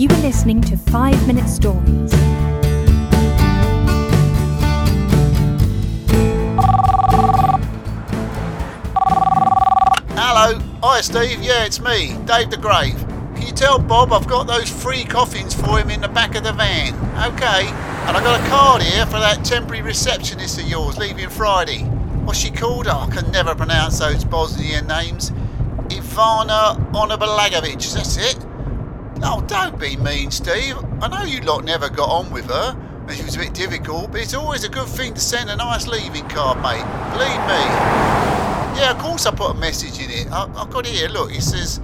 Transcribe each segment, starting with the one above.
You are listening to 5 Minute Stories. Hello, hi Steve. Yeah, it's me, Dave the Grave. Can you tell Bob I've got those free coffins for him in the back of the van? Okay. And I've got a card here for that temporary receptionist of yours leaving Friday. What's she called? Oh, I can never pronounce those Bosnian names. Ivana Onabalagovic, that's it. Oh, don't be mean, Steve. I know you lot never got on with her, and she was a bit difficult, but it's always a good thing to send a nice leaving card, mate. Believe me. Yeah, of course I put a message in it. I, I've got it here, look, it says,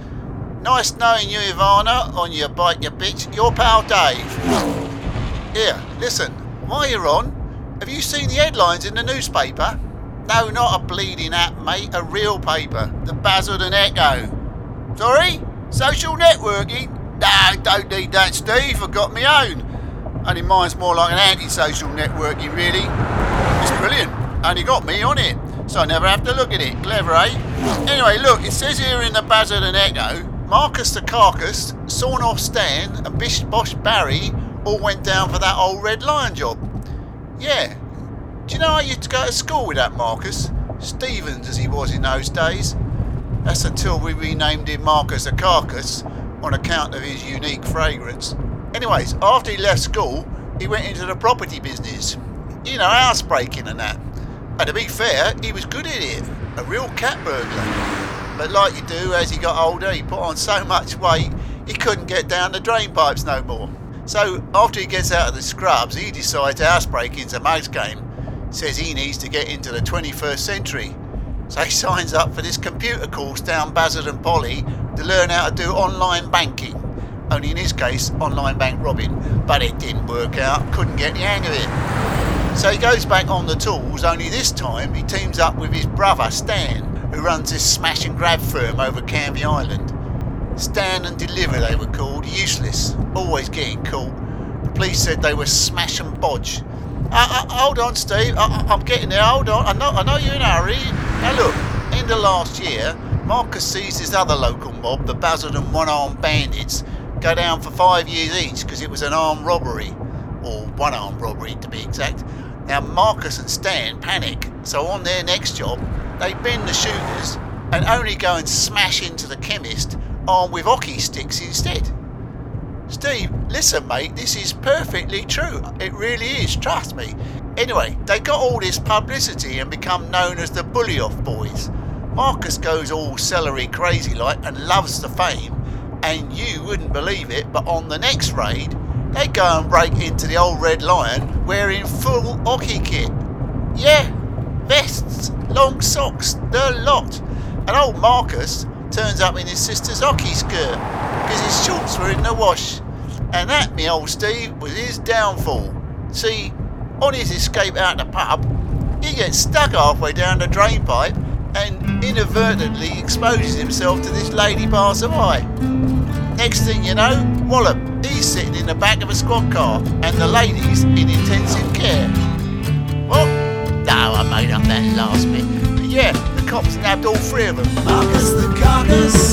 Nice knowing you, Ivana, on your bike, you bitch. Your pal Dave. Here, listen, while you're on, have you seen the headlines in the newspaper? No, not a bleeding app, mate, a real paper. The Basildon Echo. Sorry? Social networking? No, don't need that, Steve. I've got my own. Only mine's more like an anti-social networking, really. It's brilliant. Only got me on it so I never have to look at it. Clever, eh? Anyway, look, it says here in the Basildon Echo, Marcus the Carcass, Sawn Off Stan, and Bish Bosh Barry all went down for that old Red Lion job. Yeah. Do you know I used to go to school with that Marcus? Stevens, as he was in those days. That's until we renamed him Marcus the Carcass on account of his unique fragrance. Anyways, after he left school, he went into the property business. You know, housebreaking and that. And to be fair, he was good at it. A real cat burglar. But like you do, as he got older, he put on so much weight, he couldn't get down the drain pipes no more. So after he gets out of the scrubs, he decides housebreaking's a mouse game. Says he needs to get into the 21st century. So he signs up for this computer course down Basildon Polly to learn how to do online banking. Only in his case, online bank robbing. But it didn't work out, couldn't get the hang of it. So he goes back on the tools, only this time he teams up with his brother Stan, who runs this smash and grab firm over Canvey Island. Stan and Deliver they were called, useless, always getting caught. The police said they were smash and bodge. Uh, uh, hold on, Steve, I, am getting there, hold on, I know, I know you're in a hurry. Now look, in the last year, Marcus sees this other local mob, the Basildon One Armed Bandits, go down for five years each because it was an armed robbery, or one armed robbery to be exact. Now, Marcus and Stan panic, so on their next job, they bend the shooters and only go and smash into the chemist armed with hockey sticks instead. Steve, listen, mate, this is perfectly true. It really is, trust me. Anyway, they got all this publicity and become known as the Bully Off Boys. Marcus goes all celery crazy like and loves the fame, and you wouldn't believe it, but on the next raid, they go and break into the old Red Lion wearing full hockey kit. Yeah, vests, long socks, the lot. And old Marcus turns up in his sister's hockey skirt because his shorts were in the wash. And that, me old Steve, was his downfall. See, on his escape out the pub, he gets stuck halfway down the drain pipe and inadvertently exposes himself to this lady passerby. Next thing you know, wallop, he's sitting in the back of a squad car and the lady's in intensive care. What? No, I made up that last bit. But yeah, the cops nabbed all three of them. Marcus the carcass.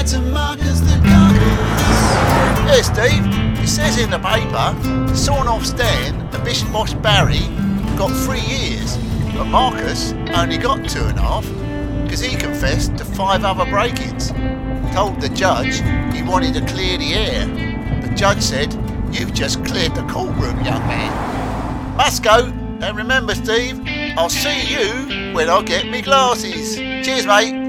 Marcus the Steve, it says in the paper, Sawn Off Stan and Boss Barry got three years, but Marcus only got two and a half because he confessed to five other break-ins. Told the judge he wanted to clear the air. The judge said, You've just cleared the courtroom, young man. Must go, and remember, Steve, I'll see you when I get me glasses. Cheers, mate.